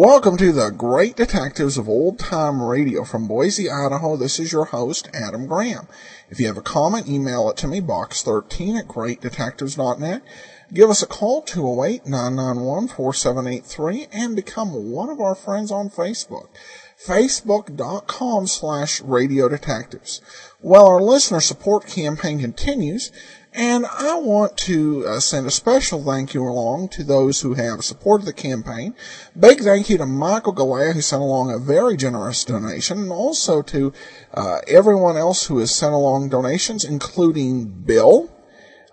Welcome to the Great Detectives of Old Time Radio from Boise, Idaho. This is your host, Adam Graham. If you have a comment, email it to me, box13 at greatdetectives.net. Give us a call, 208-991-4783, and become one of our friends on Facebook. Facebook.com slash Radio Detectives. Well, our listener support campaign continues, and I want to uh, send a special thank you along to those who have supported the campaign. Big thank you to Michael Galea, who sent along a very generous donation, and also to uh, everyone else who has sent along donations, including Bill,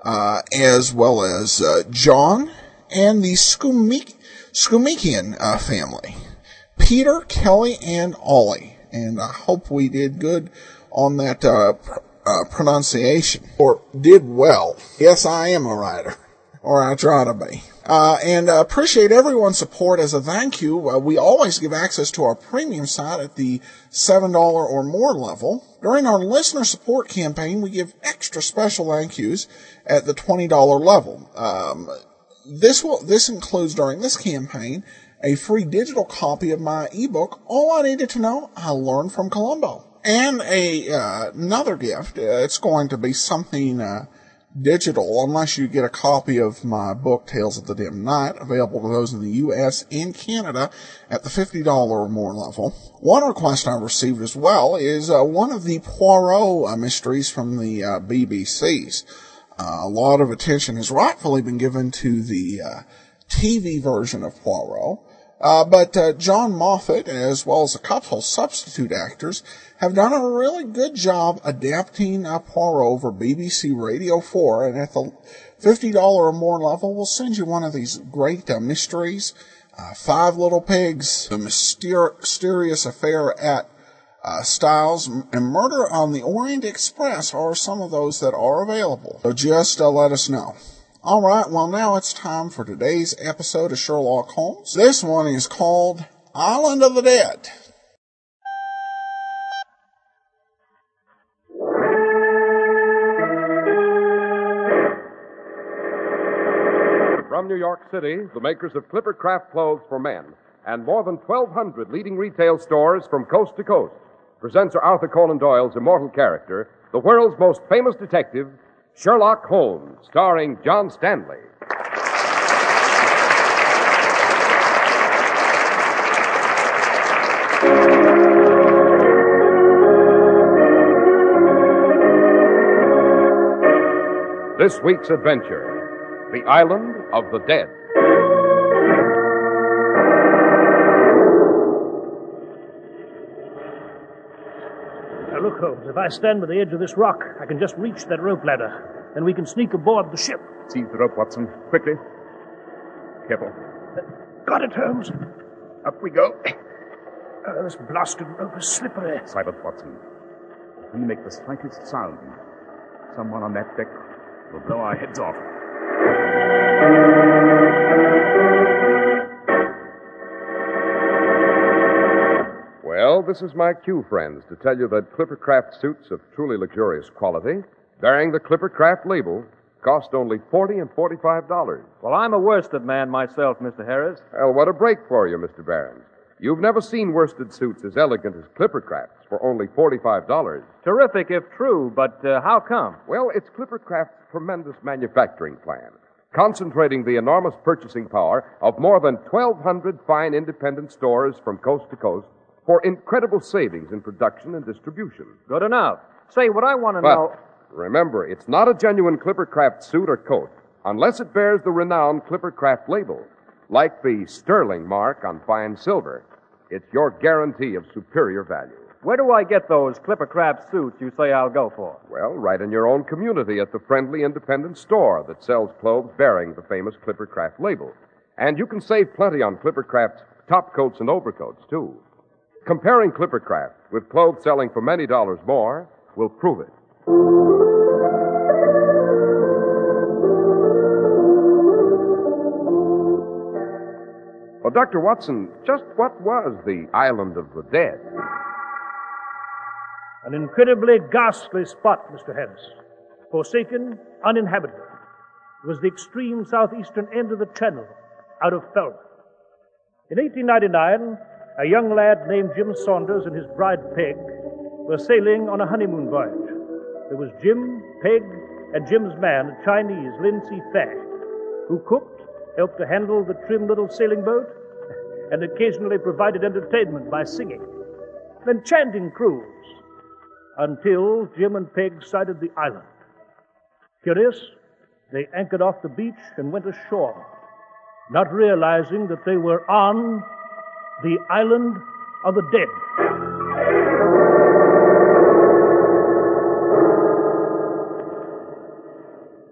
uh, as well as uh, John, and the Skumik- Skumikian uh, family. Peter, Kelly, and Ollie. And I hope we did good on that uh, uh, pronunciation, or did well. Yes, I am a writer, or I try to be. Uh, and uh, appreciate everyone's support as a thank you. Uh, we always give access to our premium site at the $7 or more level. During our listener support campaign, we give extra special thank yous at the $20 level. Um, this will, this includes during this campaign a free digital copy of my ebook, All I Needed to Know I Learned from Columbo and a uh, another gift. Uh, it's going to be something uh, digital, unless you get a copy of my book Tales of the Dim Knight, available to those in the U.S. and Canada at the fifty dollar or more level. One request I've received as well is uh, one of the Poirot uh, mysteries from the uh, BBC's. a lot of attention has rightfully been given to the TV version of Poirot. Uh, but uh, John Moffatt, as well as a couple substitute actors, have done a really good job adapting uh, Poirot for BBC Radio 4. And at the $50 or more level, we'll send you one of these great uh, mysteries. Uh, Five Little Pigs, The Myster- Mysterious Affair at uh, Styles, and Murder on the Orient Express are some of those that are available. So just let us know. All right, well, now it's time for today's episode of Sherlock Holmes. This one is called Island of the Dead. From New York City, the makers of Clipper Craft clothes for men and more than 1,200 leading retail stores from coast to coast presents Arthur Conan Doyle's immortal character, the world's most famous detective, Sherlock Holmes, starring John Stanley. This week's adventure The Island of the Dead. Look, Holmes, if I stand by the edge of this rock, I can just reach that rope ladder, and we can sneak aboard the ship. Seize the rope, Watson. Quickly. Careful. Got it, Holmes. Up we go. Uh, this blasted rope is slippery. Silent, Watson. If we make the slightest sound, someone on that deck will blow our heads off. This is my cue, friends, to tell you that Clippercraft suits of truly luxurious quality, bearing the Clippercraft label, cost only forty and forty-five dollars. Well, I'm a worsted man myself, Mr. Harris. Well, what a break for you, Mr. Barron. You've never seen worsted suits as elegant as Clippercraft's for only forty-five dollars. Terrific if true, but uh, how come? Well, it's Clippercraft's tremendous manufacturing plan, concentrating the enormous purchasing power of more than 1,200 fine independent stores from coast to coast for incredible savings in production and distribution. Good enough. Say, what I want to know. remember, it's not a genuine Clippercraft suit or coat unless it bears the renowned Clippercraft label, like the sterling mark on fine silver. It's your guarantee of superior value. Where do I get those Clippercraft suits you say I'll go for? Well, right in your own community at the friendly independent store that sells clothes bearing the famous Clippercraft label. And you can save plenty on Clippercraft's top coats and overcoats, too. Comparing Clippercraft with clothes selling for many dollars more will prove it. Well, Dr. Watson, just what was the Island of the Dead? An incredibly ghastly spot, Mr. Harris. Forsaken, uninhabited. It was the extreme southeastern end of the channel, out of Falmouth. In 1899, a young lad named Jim Saunders and his bride Peg were sailing on a honeymoon voyage. There was Jim, Peg, and Jim's man, a Chinese, Lin Si who cooked, helped to handle the trim little sailing boat, and occasionally provided entertainment by singing. An enchanting cruise until Jim and Peg sighted the island. Curious, they anchored off the beach and went ashore, not realizing that they were on the island of the dead.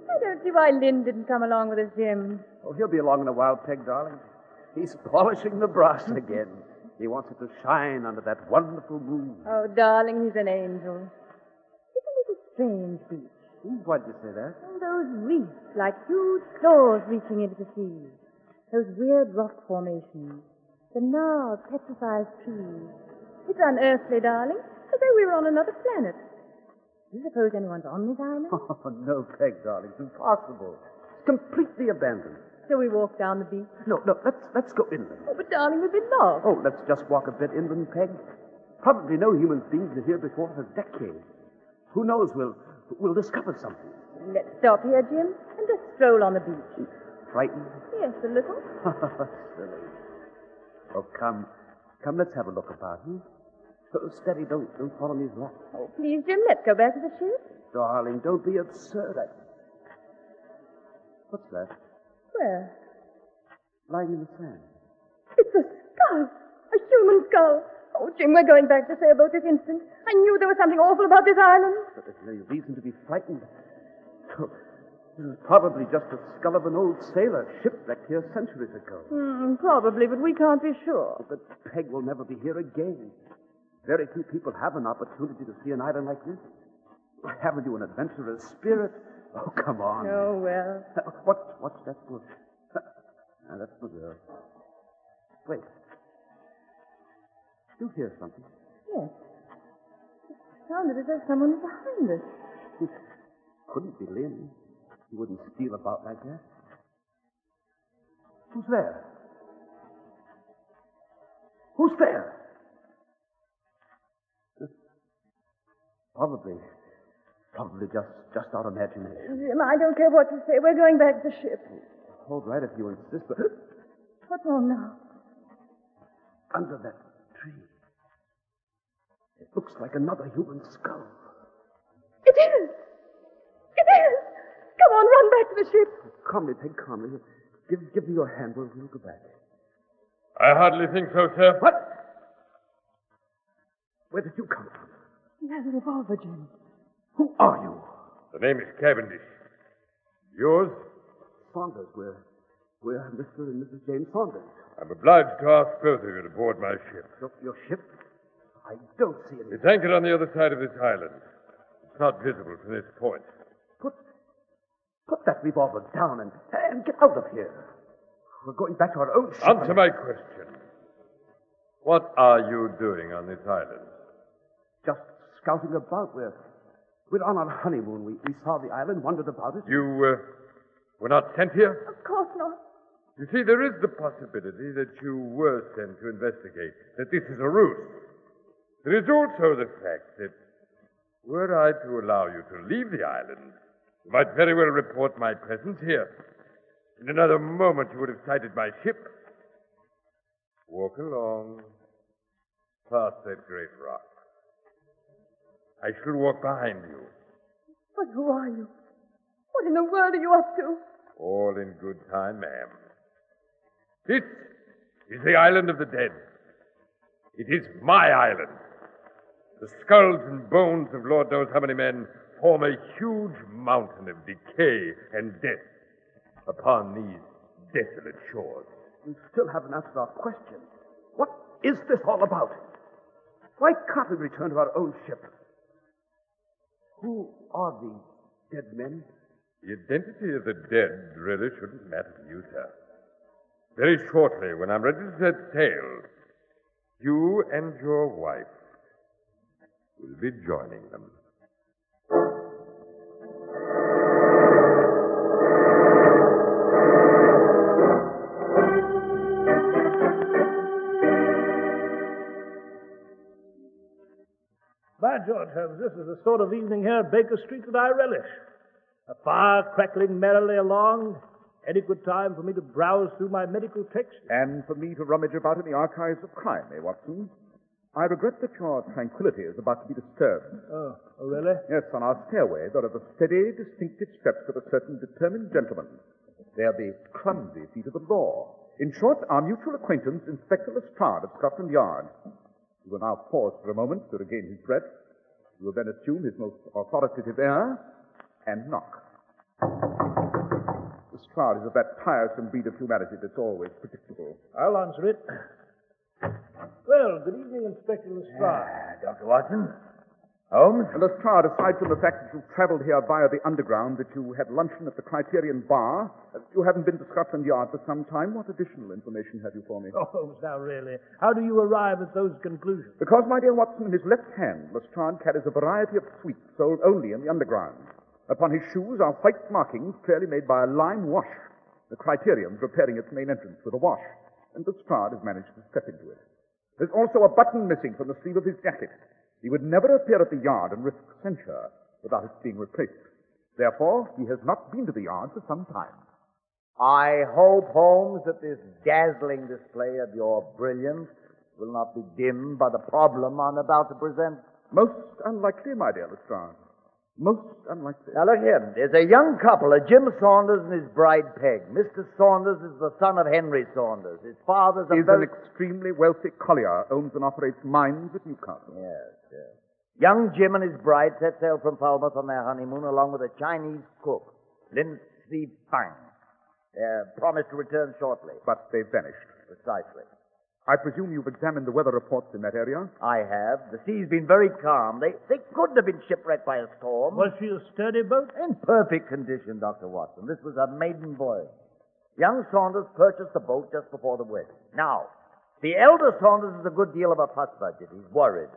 I don't see why Lin didn't come along with us, Jim. Oh, he'll be along in a while, Peg, darling. He's polishing the brass again. He wants it to shine under that wonderful moon. Oh, darling, he's an angel. Isn't it a strange beach? Why'd you say that? And those reefs like huge claws reaching into the sea. Those weird rock formations. The gnarled, petrified trees. It's unearthly, darling. As though we were on another planet. Do you suppose anyone's on this island? Oh, no, Peg, darling. It's impossible. It's completely abandoned. Shall we walk down the beach. No, no, let's let's go inland. Oh, but darling, we've been lost. Oh, let's just walk a bit inland, Peg. Probably no human beings are here before for decades. Who knows? We'll we'll discover something. Let's stop here, Jim, and just stroll on the beach. Frightened? Yes, a little. Silly. Oh, come, come. Let's have a look about. Hmm? Oh, steady. Don't don't fall on these rocks, Oh, please, Jim, let's go back to the ship. darling. Don't be absurd. I... What's that? Where? Lying in the sand. It's a skull. A human skull. Oh, Jim, we're going back to sailboat this instant. I knew there was something awful about this island. But there's no reason to be frightened. It was probably just the skull of an old sailor shipwrecked here centuries ago. Hmm, probably, but we can't be sure. But Peg will never be here again. Very few people have an opportunity to see an island like this. Haven't you an adventurous spirit? Oh, come on. Oh, well. Uh, watch, watch that bush. Now, uh, that's the uh, girl. Wait. Do you hear something? Yes. It sounded as though someone was behind us. Couldn't be Lin. He wouldn't steal about like that. Who's there? Who's there? Probably, probably just just our imagination. Jim, I don't care what you say. We're going back to the ship. All right, if you insist, but What's wrong now? under that tree, it looks like another human skull. It is! It is! Come on, run back to the ship. Calmly, Peg, calmly. Give, give me your hand. We'll, we'll go back. I hardly think so, sir. What? Where did you come from? He has a revolver, Jim. Who are you? The name is Cavendish. Yours? Saunders. We're, we're Mr. and Mrs. James Saunders. I'm obliged to ask both of you to board my ship. Your, your ship? I don't see it. It's anchored on the other side of this island. It's not visible from this point. Put, put that revolver down and, and get out of here. We're going back to our own ship. Answer my question. What are you doing on this island? Just scouting about. We're, we're on our honeymoon. We, we saw the island, wondered about it. You uh, were not sent here? Of course not. You see, there is the possibility that you were sent to investigate, that this is a ruse. There is also the fact that were I to allow you to leave the island, you might very well report my presence here. In another moment, you would have sighted my ship. Walk along, past that great rock. I shall walk behind you, But who are you? What in the world are you up to? all in good time, ma'am. This is the island of the dead. It is my island. The skulls and bones of Lord knows how many men form a huge mountain of decay and death upon these desolate shores. We still haven't answered our question. What is this all about? Why can't we return to our own ship? Who are these dead men? The identity of the dead really shouldn't matter to you, sir. Very shortly, when I'm ready to set sail, you and your wife will be joining them. George, Holmes, this is the sort of evening here at Baker Street that I relish. A fire crackling merrily along, adequate time for me to browse through my medical texts. And for me to rummage about in the archives of crime, eh, Watson? I regret that your tranquility is about to be disturbed. Oh, oh, really? Yes, on our stairway there are the steady, distinctive steps of a certain determined gentleman. They are the clumsy feet of the law. In short, our mutual acquaintance, Inspector Lestrade of Scotland Yard. He will now pause for a moment to regain his breath. He will then assume his most authoritative air and knock. This crowd is of that tiresome breed of humanity that's always predictable. I'll answer it. Well, good evening, Inspector Lestrade. Ah, Dr. Watson? Holmes? And Lestrade, aside from the fact that you traveled here via the underground, that you had luncheon at the Criterion Bar, that you haven't been to Scotland Yard for some time, what additional information have you for me? Oh, Holmes, now really. How do you arrive at those conclusions? Because, my dear Watson, in his left hand, Lestrade carries a variety of sweets sold only in the underground. Upon his shoes are white markings clearly made by a lime wash. The Criterion's repairing its main entrance with a wash, and Lestrade has managed to step into it. There's also a button missing from the sleeve of his jacket. He would never appear at the yard and risk censure without its being replaced. Therefore, he has not been to the yard for some time. I hope, Holmes, that this dazzling display of your brilliance will not be dimmed by the problem I'm about to present. Most unlikely, my dear Lestrade. Most unlikely. Now look here. There's a young couple, a Jim Saunders and his bride Peg. Mr. Saunders is the son of Henry Saunders. His father's a He's very... an extremely wealthy collier, owns and operates mines at Newcastle. Yes, yes. Young Jim and his bride set sail from Falmouth on their honeymoon along with a Chinese cook, Lin Si Fang. They're promised to return shortly. But they've vanished. Precisely. I presume you've examined the weather reports in that area? I have. The sea's been very calm. They, they couldn't have been shipwrecked by a storm. Was she a sturdy boat? In perfect condition, Dr. Watson. This was a maiden voyage. Young Saunders purchased the boat just before the wedding. Now, the elder Saunders is a good deal of a fuss budget. He's worried.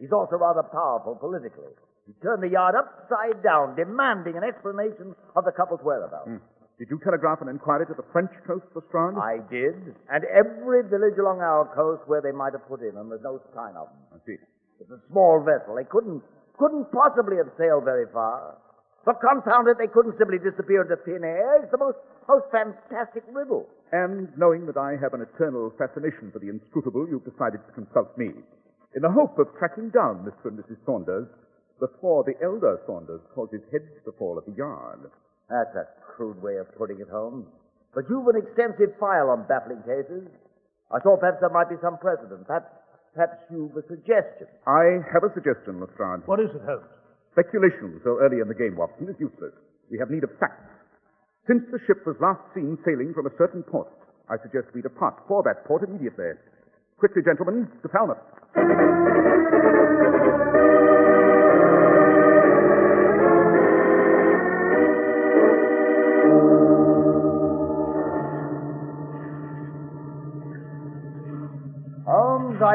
He's also rather powerful politically. He turned the yard upside down, demanding an explanation of the couple's whereabouts. Hmm. Did you telegraph an inquiry to the French coast, Lestrade? I did, and every village along our coast where they might have put in, and there's no sign of them. I see. It's a small vessel. They couldn't couldn't possibly have sailed very far. But confound it, they couldn't simply disappear into thin air. It's the most most fantastic riddle. And knowing that I have an eternal fascination for the inscrutable, you've decided to consult me. In the hope of tracking down Mr. and Mrs. Saunders before the elder Saunders causes heads to fall at the yard. That's a crude way of putting it, Holmes. But you've an extensive file on baffling cases. I thought perhaps there might be some precedent. Perhaps, perhaps you've a suggestion. I have a suggestion, Lestrade. What is it, Holmes? Speculation so early in the game, Watson, is useless. We have need of facts. Since the ship was last seen sailing from a certain port, I suggest we depart for that port immediately. Quickly, gentlemen, to Falmouth.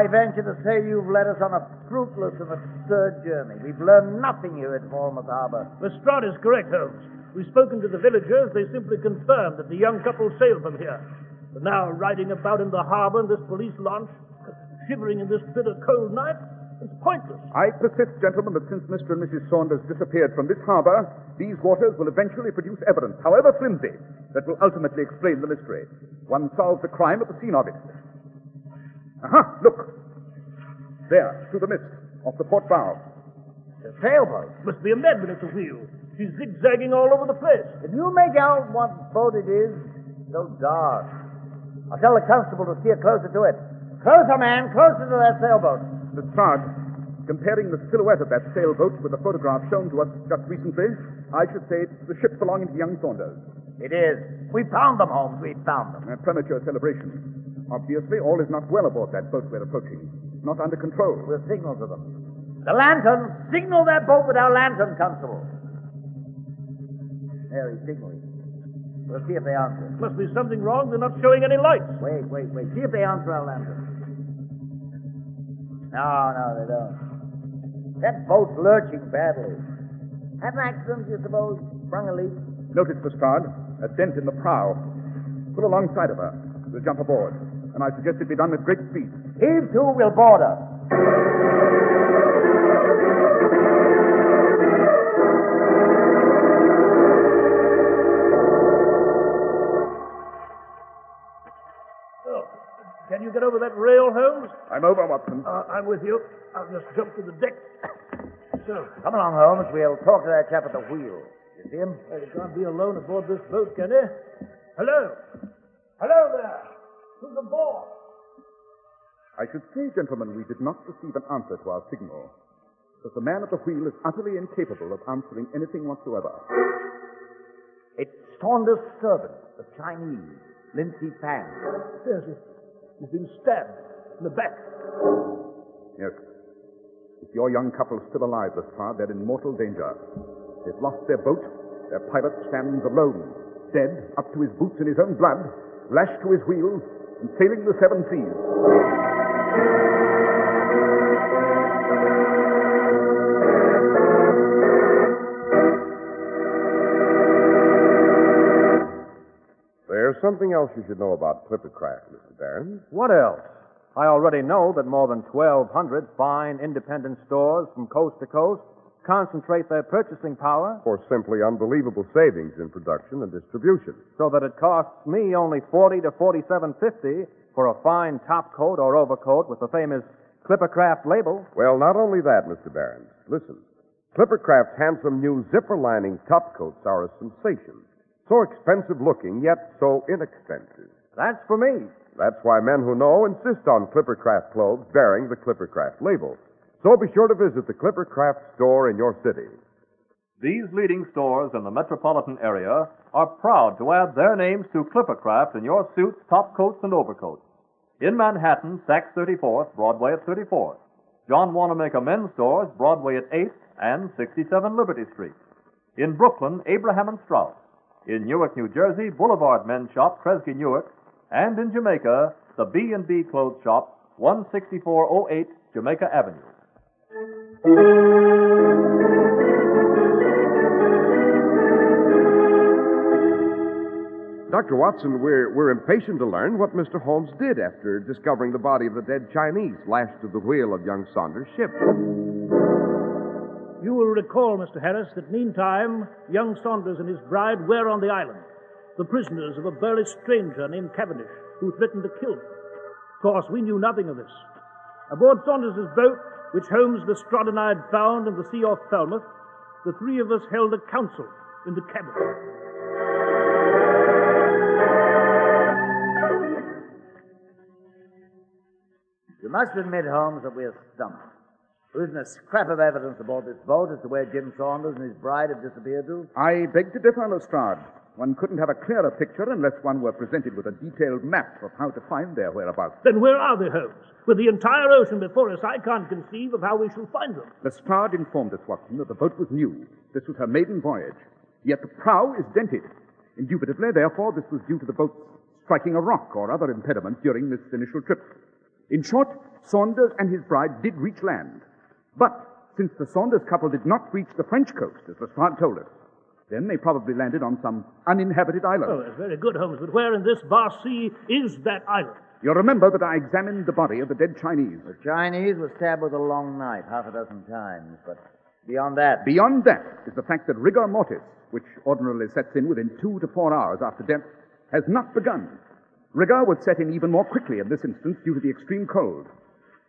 I venture to say you've led us on a fruitless and absurd journey. We've learned nothing here at Falmouth Harbor. Lestrade is correct, Holmes. We've spoken to the villagers. They simply confirmed that the young couple sailed from here. But now, riding about in the harbor in this police launch, shivering in this bitter cold night, it's pointless. I persist, gentlemen, that since Mr. and Mrs. Saunders disappeared from this harbor, these waters will eventually produce evidence, however flimsy, that will ultimately explain the mystery. One solves the crime at the scene of it. Aha, look. There, through the mist, off the port bow. The sailboat. Must be a madman at the wheel. She's zigzagging all over the place. Can you make out what boat it is? So dark. I'll tell the constable to steer closer to it. Closer, man, closer to that sailboat. Lestrade, comparing the silhouette of that sailboat with the photograph shown to us just recently, I should say it's the ship belonging to young Saunders. It is. We found them, Holmes. We found them. A premature celebration. Obviously, all is not well aboard that boat we're approaching. not under control. We'll signal to them. The lantern! Signal that boat with our lantern, Constable. There, he's signaling. We'll see if they answer. Must be something wrong. They're not showing any lights. Wait, wait, wait. See if they answer our lantern. No, no, they don't. That boat's lurching badly. Had an accident, you suppose? Sprung a leak? Notice, Lestrade, a dent in the prow. Pull alongside of her. We'll jump aboard. And I suggest it be done with great speed. Heave to, we'll board her. Oh, can you get over that rail, Holmes? I'm over, Watson. Uh, I'm with you. I'll just jump to the deck. So, Come along, Holmes. We'll talk to that chap at the wheel. You see him? well, you can't be alone aboard this boat, can you? Hello? Hello there. Who's aboard? I should say, gentlemen, we did not receive an answer to our signal. That the man at the wheel is utterly incapable of answering anything whatsoever. It's Saunders' servant, the Chinese, Lin Si Fang. Yes, he's, he's been stabbed in the back. Yes. If your young couple's still alive, Lestrade, they're in mortal danger. They've lost their boat. Their pilot stands alone, dead, up to his boots in his own blood, lashed to his wheel, and sailing the seven seas. There's something else you should know about Clippercraft, Mr. Barron. What else? I already know that more than 1,200 fine independent stores from coast to coast concentrate their purchasing power For simply unbelievable savings in production and distribution. so that it costs me only 40 to 47.50 for a fine top coat or overcoat with the famous Clippercraft label. Well, not only that, Mr. Barron. Listen. Clippercraft's handsome new zipper lining top coats are a sensation. So expensive looking, yet so inexpensive. That's for me. That's why men who know insist on Clippercraft clothes bearing the Clippercraft label. So be sure to visit the Clippercraft store in your city. These leading stores in the metropolitan area are proud to add their names to Clippercraft in your suits, top coats, and overcoats. In Manhattan, Saks 34th, Broadway at 34th. John Wanamaker Men's Stores, Broadway at 8th and 67 Liberty Street. In Brooklyn, Abraham and Straus. In Newark, New Jersey, Boulevard Men's Shop, Kresge Newark. And in Jamaica, the B&B Clothes Shop, 16408 Jamaica Avenue. Dr. Watson, we're, we're impatient to learn what Mr. Holmes did after discovering the body of the dead Chinese lashed to the wheel of young Saunders' ship. You will recall, Mr. Harris, that meantime, young Saunders and his bride were on the island, the prisoners of a burly stranger named Cavendish, who threatened to kill them. Of course, we knew nothing of this. Aboard Saunders' boat, which Holmes, Lestrade, and I had found in the sea off Falmouth, the three of us held a council in the cabin. You must admit, Holmes, that we're stumped. There isn't a scrap of evidence aboard this boat as to where Jim Saunders and his bride have disappeared to. I beg to differ, Lestrade. One couldn't have a clearer picture unless one were presented with a detailed map of how to find their whereabouts. Then where are the Holmes? With the entire ocean before us, I can't conceive of how we shall find them. Lestrade informed us, Watson, that the boat was new. This was her maiden voyage. Yet the prow is dented. Indubitably, therefore, this was due to the boat striking a rock or other impediment during this initial trip. In short, Saunders and his bride did reach land. But since the Saunders couple did not reach the French coast, as Lestrade told us, then they probably landed on some uninhabited island. Oh, that's very good, Holmes, but where in this vast sea is that island? You'll remember that I examined the body of the dead Chinese. The Chinese was stabbed with a long knife half a dozen times, but beyond that, Beyond that is the fact that rigor mortis, which ordinarily sets in within two to four hours after death, has not begun. Rigor would set in even more quickly in this instance due to the extreme cold.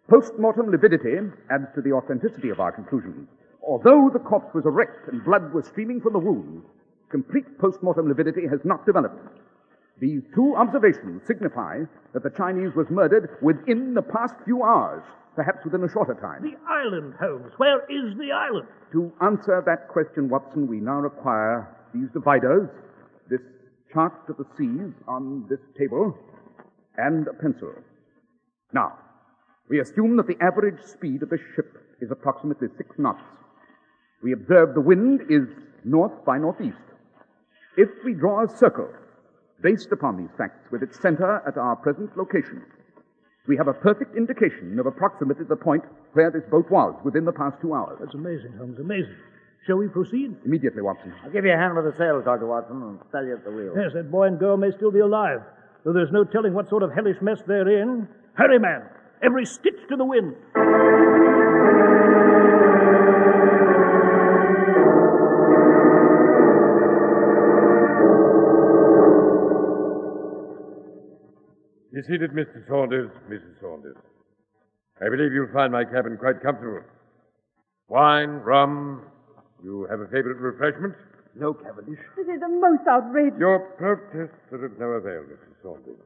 Post-mortem lividity adds to the authenticity of our conclusions. Although the corpse was erect and blood was streaming from the wound, complete post-mortem lividity has not developed. These two observations signify that the Chinese was murdered within the past few hours, perhaps within a shorter time. The island, Holmes. Where is the island? To answer that question, Watson, we now require these dividers, this chart of the seas on this table, and a pencil. Now, We assume that the average speed of the ship is approximately six knots. We observe the wind is north by northeast. If we draw a circle based upon these facts with its center at our present location, we have a perfect indication of approximately the point where this boat was within the past two hours. That's amazing, Holmes, amazing. Shall we proceed? Immediately, Watson. I'll give you a hand with the sails, Dr. Watson, and spell you at the wheel. Yes, that boy and girl may still be alive, though there's no telling what sort of hellish mess they're in. Hurry, man! Every stitch to the wind! Be seated, Mr. Saunders, Mrs. Saunders. I believe you'll find my cabin quite comfortable. Wine, rum. You have a favorite refreshment? No, Cavendish. This is the most outrageous. Your protests are of no avail, Mrs. Saunders.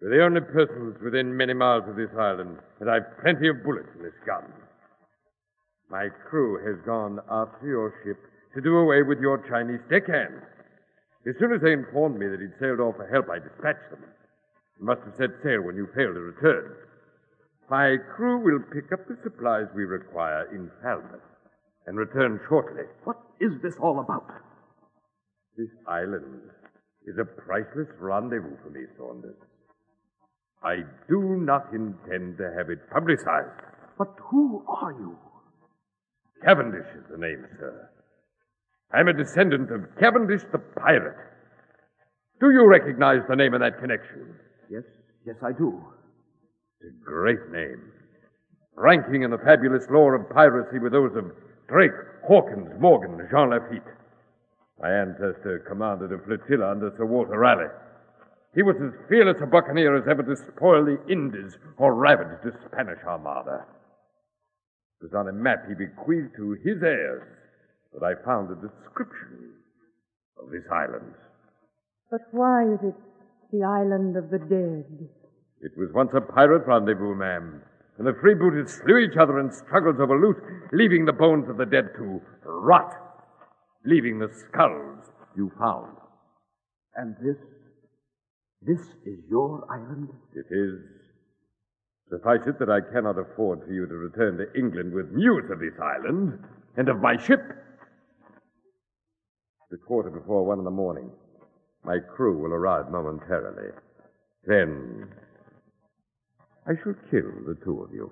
We're the only persons within many miles of this island, and I've plenty of bullets in this gun. My crew has gone after your ship to do away with your Chinese deckhand. As soon as they informed me that he'd sailed off for help, I dispatched them. You must have set sail when you failed to return. My crew will pick up the supplies we require in Falmouth and return shortly. What is this all about? This island is a priceless rendezvous for me, Saunders. I do not intend to have it publicized. But who are you? Cavendish is the name, sir. I'm a descendant of Cavendish the pirate. Do you recognize the name in that connection? Yes, yes, I do. It's a great name, ranking in the fabulous lore of piracy with those of Drake, Hawkins, Morgan, Jean Lafitte. My ancestor commanded a flotilla under Sir Walter Raleigh. He was as fearless a buccaneer as ever to spoil the Indies or ravage the Spanish Armada. It was on a map he bequeathed to his heirs that I found a description of this island. But why is it the island of the dead? It was once a pirate rendezvous, ma'am, and the freebooters slew each other in struggles over loot, leaving the bones of the dead to rot, leaving the skulls you found. And this, this is your island? It is. Suffice it that I cannot afford for you to return to England with news of this island and of my ship. The quarter before one in the morning. My crew will arrive momentarily. Then I shall kill the two of you.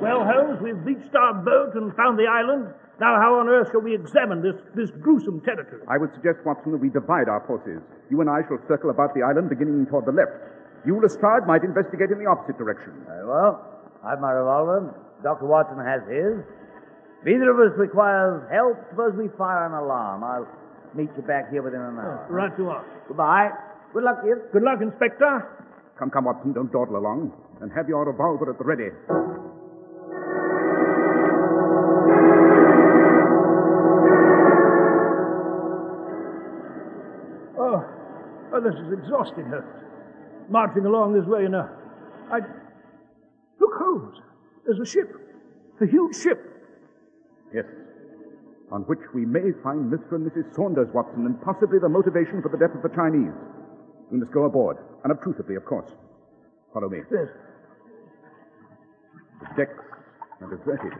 Well, Holmes, we've beached our boat and found the island. Now, how on earth shall we examine this, this gruesome territory? I would suggest, Watson, that we divide our forces. You and I shall circle about the island, beginning toward the left. You, Lestrade, might investigate in the opposite direction. Very well. I've my revolver. Dr. Watson has his. If either of us requires help, suppose we fire an alarm. I'll meet you back here within an hour. Right you are. Goodbye. Good luck to you. Good luck, Inspector. Come, come, Watson, don't dawdle along. And have your revolver at the ready. Oh, oh, this is exhausting, Holmes. Marching along this way, you know. I. Look, Holmes. There's a ship. A huge ship. Yes. On which we may find Mr. and Mrs. Saunders, Watson, and possibly the motivation for the death of the Chinese. We must go aboard, unobtrusively, of course. Follow me. Yes. The decks are deserted.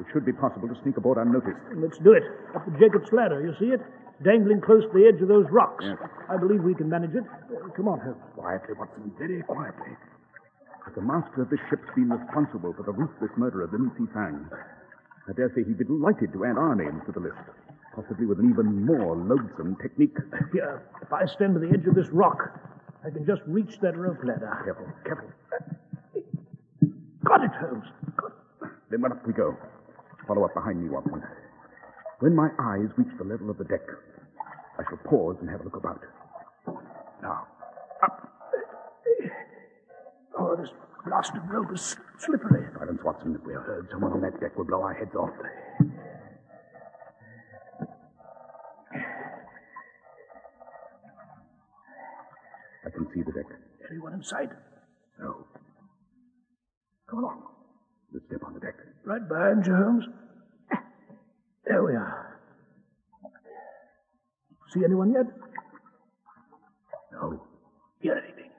It should be possible to sneak aboard unnoticed. Let's do it. Up the Jacob's ladder, you see it? Dangling close to the edge of those rocks. Yes. I believe we can manage it. Uh, come on, Holmes. Quietly, Watson, very quietly. Has the master of this ship's been responsible for the ruthless murder of Lin Si Fang? I dare say he'd be delighted to add our names to the list, possibly with an even more loathsome technique. Here, if I stand to the edge of this rock, I can just reach that rope ladder. Careful, careful. Got it, Holmes. Got it. Then up we go. Follow up behind me, Watson. When my eyes reach the level of the deck, I shall pause and have a look about. Now, up. Oh, this blasted rope is slippery. silence, Watson. If we are heard, someone on that deck will blow our heads off. I can see the deck. Anyone in sight? No. Come along. Let's step on the deck. Right behind you, Holmes. See anyone yet? No. Hear anything?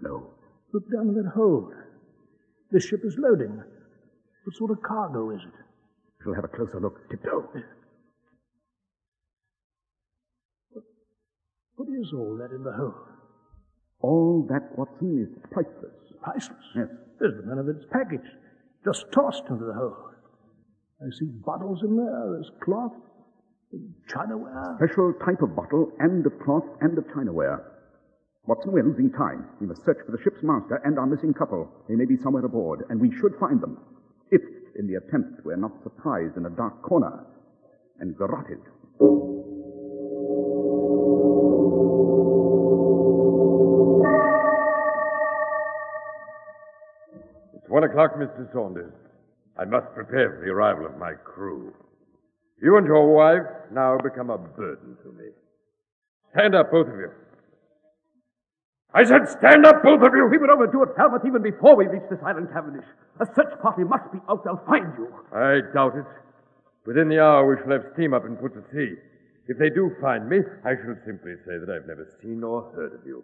No. Look down in that hold. This ship is loading. What sort of cargo is it? We'll have a closer look. Tiptoe. What is all that in the hold? All that, Watson, is priceless. Priceless. Yes. There's none of it's package. Just tossed into the hold. I see bottles in there. There's cloth, chinaware. Special type of bottle and of cloth and of chinaware. Watson, we're losing time. We must search for the ship's master and our missing couple. They may be somewhere aboard, and we should find them. If, in the attempt, we're not surprised in a dark corner and garroted. It's one o'clock, Mr. Saunders. I must prepare for the arrival of my crew. You and your wife now become a burden to me. Stand up, both of you. I said stand up, both of you! We would overdo it, Falmouth, even before we reach this island, Cavendish. A search party must be out. They'll find you. I doubt it. Within the hour, we shall have steam up and put to sea. If they do find me, I shall simply say that I've never seen or heard of you.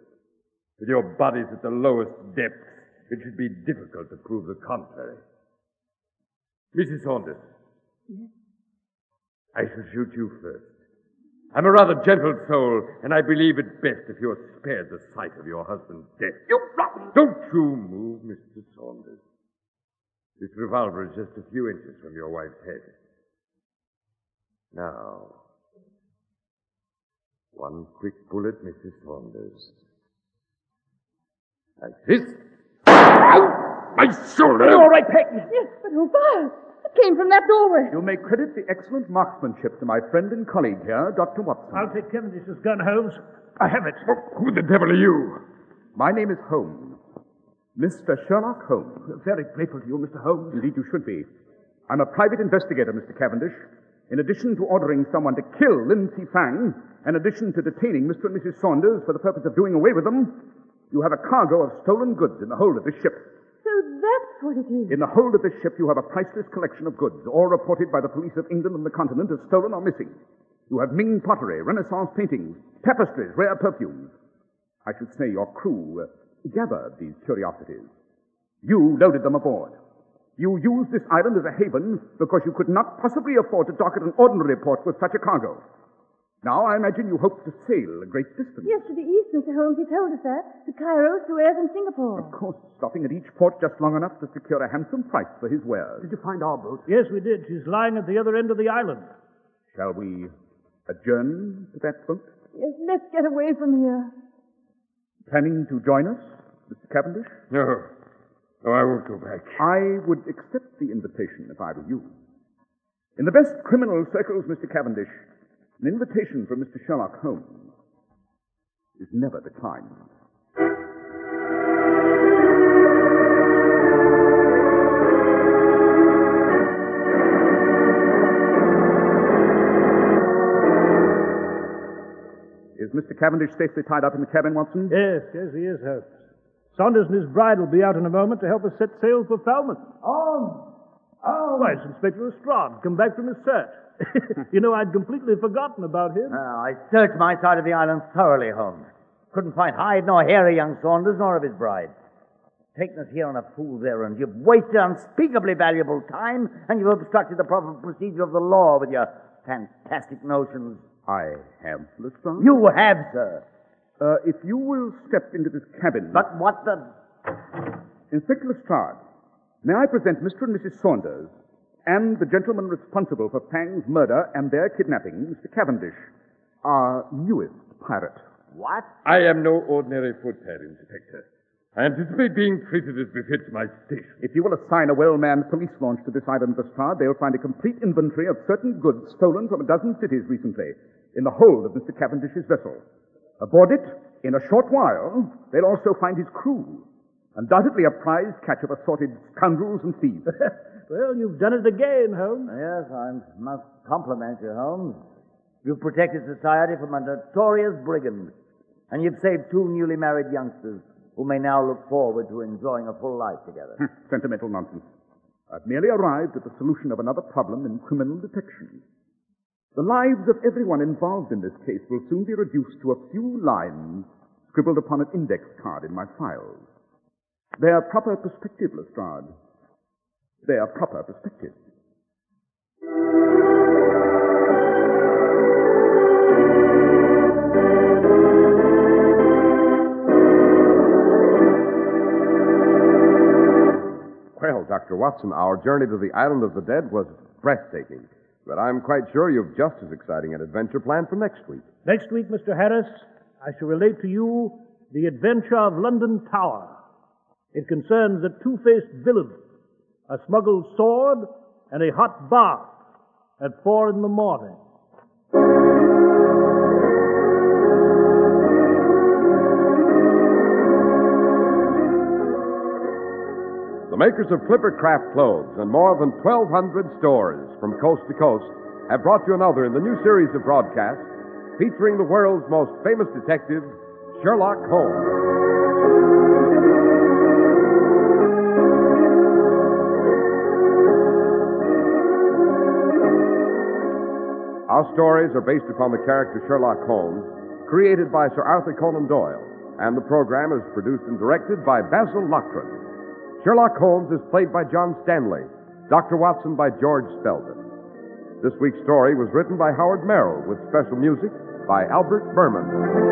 With your bodies at the lowest depths, it should be difficult to prove the contrary. Mrs. Saunders. I shall shoot you first. I'm a rather gentle soul, and I believe it best if you're spared the sight of your husband's death. You rotten! Don't you move, Mr. Saunders. This revolver is just a few inches from your wife's head. Now, one quick bullet, Mrs. Saunders. Like this. Ow! My shoulder! Are you all right, Peg? Yes, but who fired? It came from that doorway. You may credit the excellent marksmanship to my friend and colleague here, Dr. Watson. I'll take Cavendish's gun, Holmes. I have it. Oh, who the devil are you? My name is Holmes. Mr. Sherlock Holmes. Very grateful to you, Mr. Holmes. Indeed, you should be. I'm a private investigator, Mr. Cavendish. In addition to ordering someone to kill Lin Si Fang, in addition to detaining Mr. and Mrs. Saunders for the purpose of doing away with them, you have a cargo of stolen goods in the hold of this ship. That's what it is. In the hold of this ship, you have a priceless collection of goods, all reported by the police of England and the continent as stolen or missing. You have Ming pottery, Renaissance paintings, tapestries, rare perfumes. I should say your crew uh, gathered these curiosities. You loaded them aboard. You used this island as a haven because you could not possibly afford to dock at an ordinary port with such a cargo. Now, I imagine you hope to sail a great distance. Yes, to the east, Mr. Holmes. He told us that. To Cairo, Suez, and Singapore. Of course, stopping at each port just long enough to secure a handsome price for his wares. Did you find our boat? Yes, we did. She's lying at the other end of the island. Shall we adjourn to that boat? Yes, let's get away from here. Planning to join us, Mr. Cavendish? No. No, I won't go back. I would accept the invitation if I were you. In the best criminal circles, Mr. Cavendish, an invitation from Mr. Sherlock Holmes is never declined. Is Mr. Cavendish safely tied up in the cabin, Watson? Yes, yes, he is, Holmes. Saunders and his bride will be out in a moment to help us set sail for Falmouth. Oh! Oh! Why, it's Inspector Lestrade, come back from his search. you know, I'd completely forgotten about him. Uh, I searched my side of the island thoroughly, Holmes. Couldn't find hide nor hair of young Saunders nor of his bride. Taken us here on a fool's errand. You've wasted unspeakably valuable time, and you've obstructed the proper procedure of the law with your fantastic notions. I have, Lestrade. You have, sir. Uh, if you will step into this cabin. But what the... Inspector Lestrade, may I present Mr. and Mrs. Saunders and the gentleman responsible for Fang's murder and their kidnapping, Mr. Cavendish, our newest pirate. What? I am no ordinary footpad, Inspector. I anticipate being treated as befits my station. If you will assign a well-manned police launch to this island, Lestrade, they'll find a complete inventory of certain goods stolen from a dozen cities recently in the hold of Mr. Cavendish's vessel. Aboard it, in a short while, they'll also find his crew. Undoubtedly a prize catch of assorted scoundrels and thieves. well, you've done it again, Holmes. Yes, I must compliment you, Holmes. You've protected society from a notorious brigand, and you've saved two newly married youngsters who may now look forward to enjoying a full life together. Sentimental nonsense. I've merely arrived at the solution of another problem in criminal detection. The lives of everyone involved in this case will soon be reduced to a few lines scribbled upon an index card in my files. They are proper perspective, Lestrade. They are proper perspective. Well, Dr. Watson, our journey to the island of the dead was breathtaking. But I'm quite sure you've just as exciting an adventure planned for next week. Next week, Mr. Harris, I shall relate to you the adventure of London Tower. It concerns a two-faced villain, a smuggled sword, and a hot bath at four in the morning. The makers of Clipper Craft clothes and more than 1,200 stores from coast to coast have brought you another in the new series of broadcasts featuring the world's most famous detective, Sherlock Holmes. Our stories are based upon the character Sherlock Holmes, created by Sir Arthur Conan Doyle, and the program is produced and directed by Basil Loughrane. Sherlock Holmes is played by John Stanley, Dr. Watson by George Spelman. This week's story was written by Howard Merrill with special music by Albert Berman.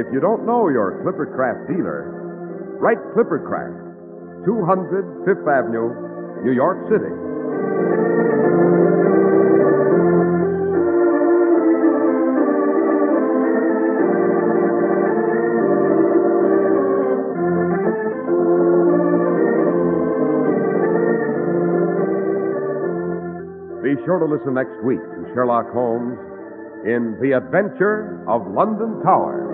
If you don't know your Clippercraft dealer, write Clippercraft, 200 Fifth Avenue, New York City. Be sure to listen next week to Sherlock Holmes in The Adventure of London Tower.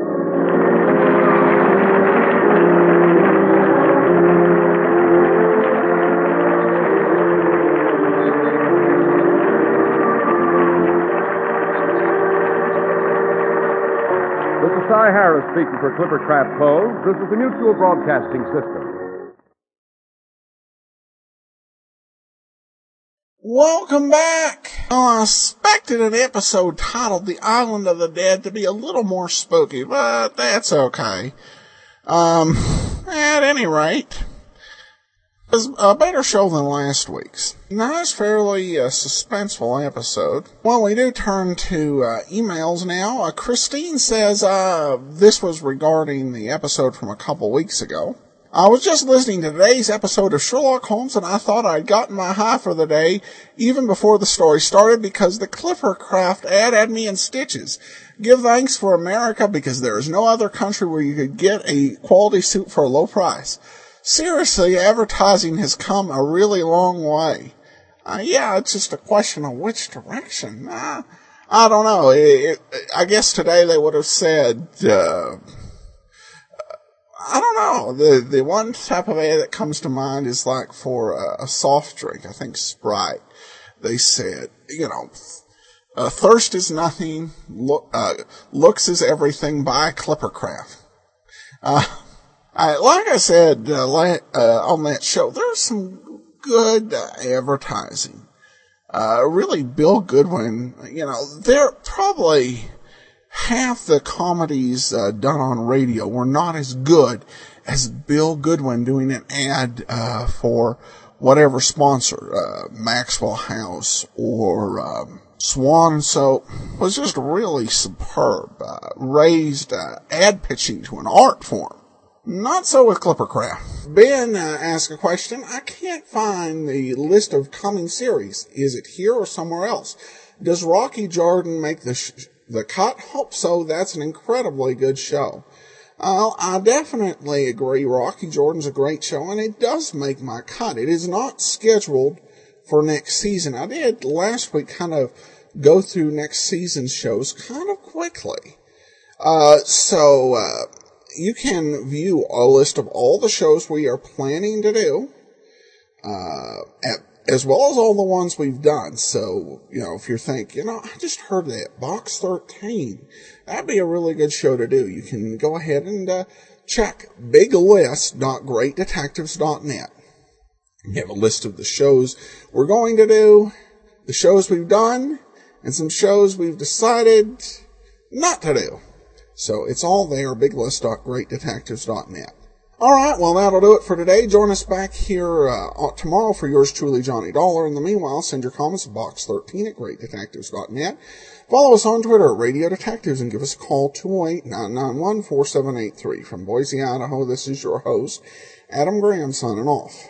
Harris speaking for Clipper Craft Clothes. This is the Mutual Broadcasting System. Welcome back. I expected an episode titled The Island of the Dead to be a little more spooky, but that's okay. Um, at any rate, it a better show than last week's. Nice, fairly uh, suspenseful episode. Well, we do turn to uh, emails now. Uh, Christine says uh, this was regarding the episode from a couple weeks ago. I was just listening to today's episode of Sherlock Holmes and I thought I'd gotten my high for the day even before the story started because the Clipper Craft ad had me in stitches. Give thanks for America because there is no other country where you could get a quality suit for a low price. Seriously, advertising has come a really long way. Uh, yeah, it's just a question of which direction. Uh, I don't know. It, it, I guess today they would have said, uh, I don't know. The the one type of ad that comes to mind is like for a, a soft drink. I think Sprite. They said, you know, uh, thirst is nothing. Look, uh, looks is everything. Buy Clippercraft. Uh, I, like I said uh, uh, on that show, there's some good uh, advertising. Uh, really, Bill Goodwin. You know, they're probably half the comedies uh, done on radio were not as good as Bill Goodwin doing an ad uh, for whatever sponsor, Maxwell House or um, Swan Soap, was just really superb. Raised ad pitching to an art form. Not so with Clippercraft. Ben uh, asked a question. I can't find the list of coming series. Is it here or somewhere else? Does Rocky Jordan make the sh- the cut? Hope so. That's an incredibly good show. I definitely agree. Rocky Jordan's a great show, and it does make my cut. It is not scheduled for next season. I did last week kind of go through next season's shows kind of quickly. Uh, so, uh, you can view a list of all the shows we are planning to do, uh, at as well as all the ones we've done. So, you know, if you're thinking, you know, I just heard that, Box 13, that'd be a really good show to do. You can go ahead and uh, check biglist.greatdetectives.net. We have a list of the shows we're going to do, the shows we've done, and some shows we've decided not to do. So it's all there, biglist.greatdetectives.net. All right, well, that'll do it for today. Join us back here uh, tomorrow for yours truly, Johnny Dollar. In the meanwhile, send your comments to box13 at greatdetectives.net. Follow us on Twitter at Radio Detectives and give us a call 208-991-4783. From Boise, Idaho, this is your host, Adam Graham signing off.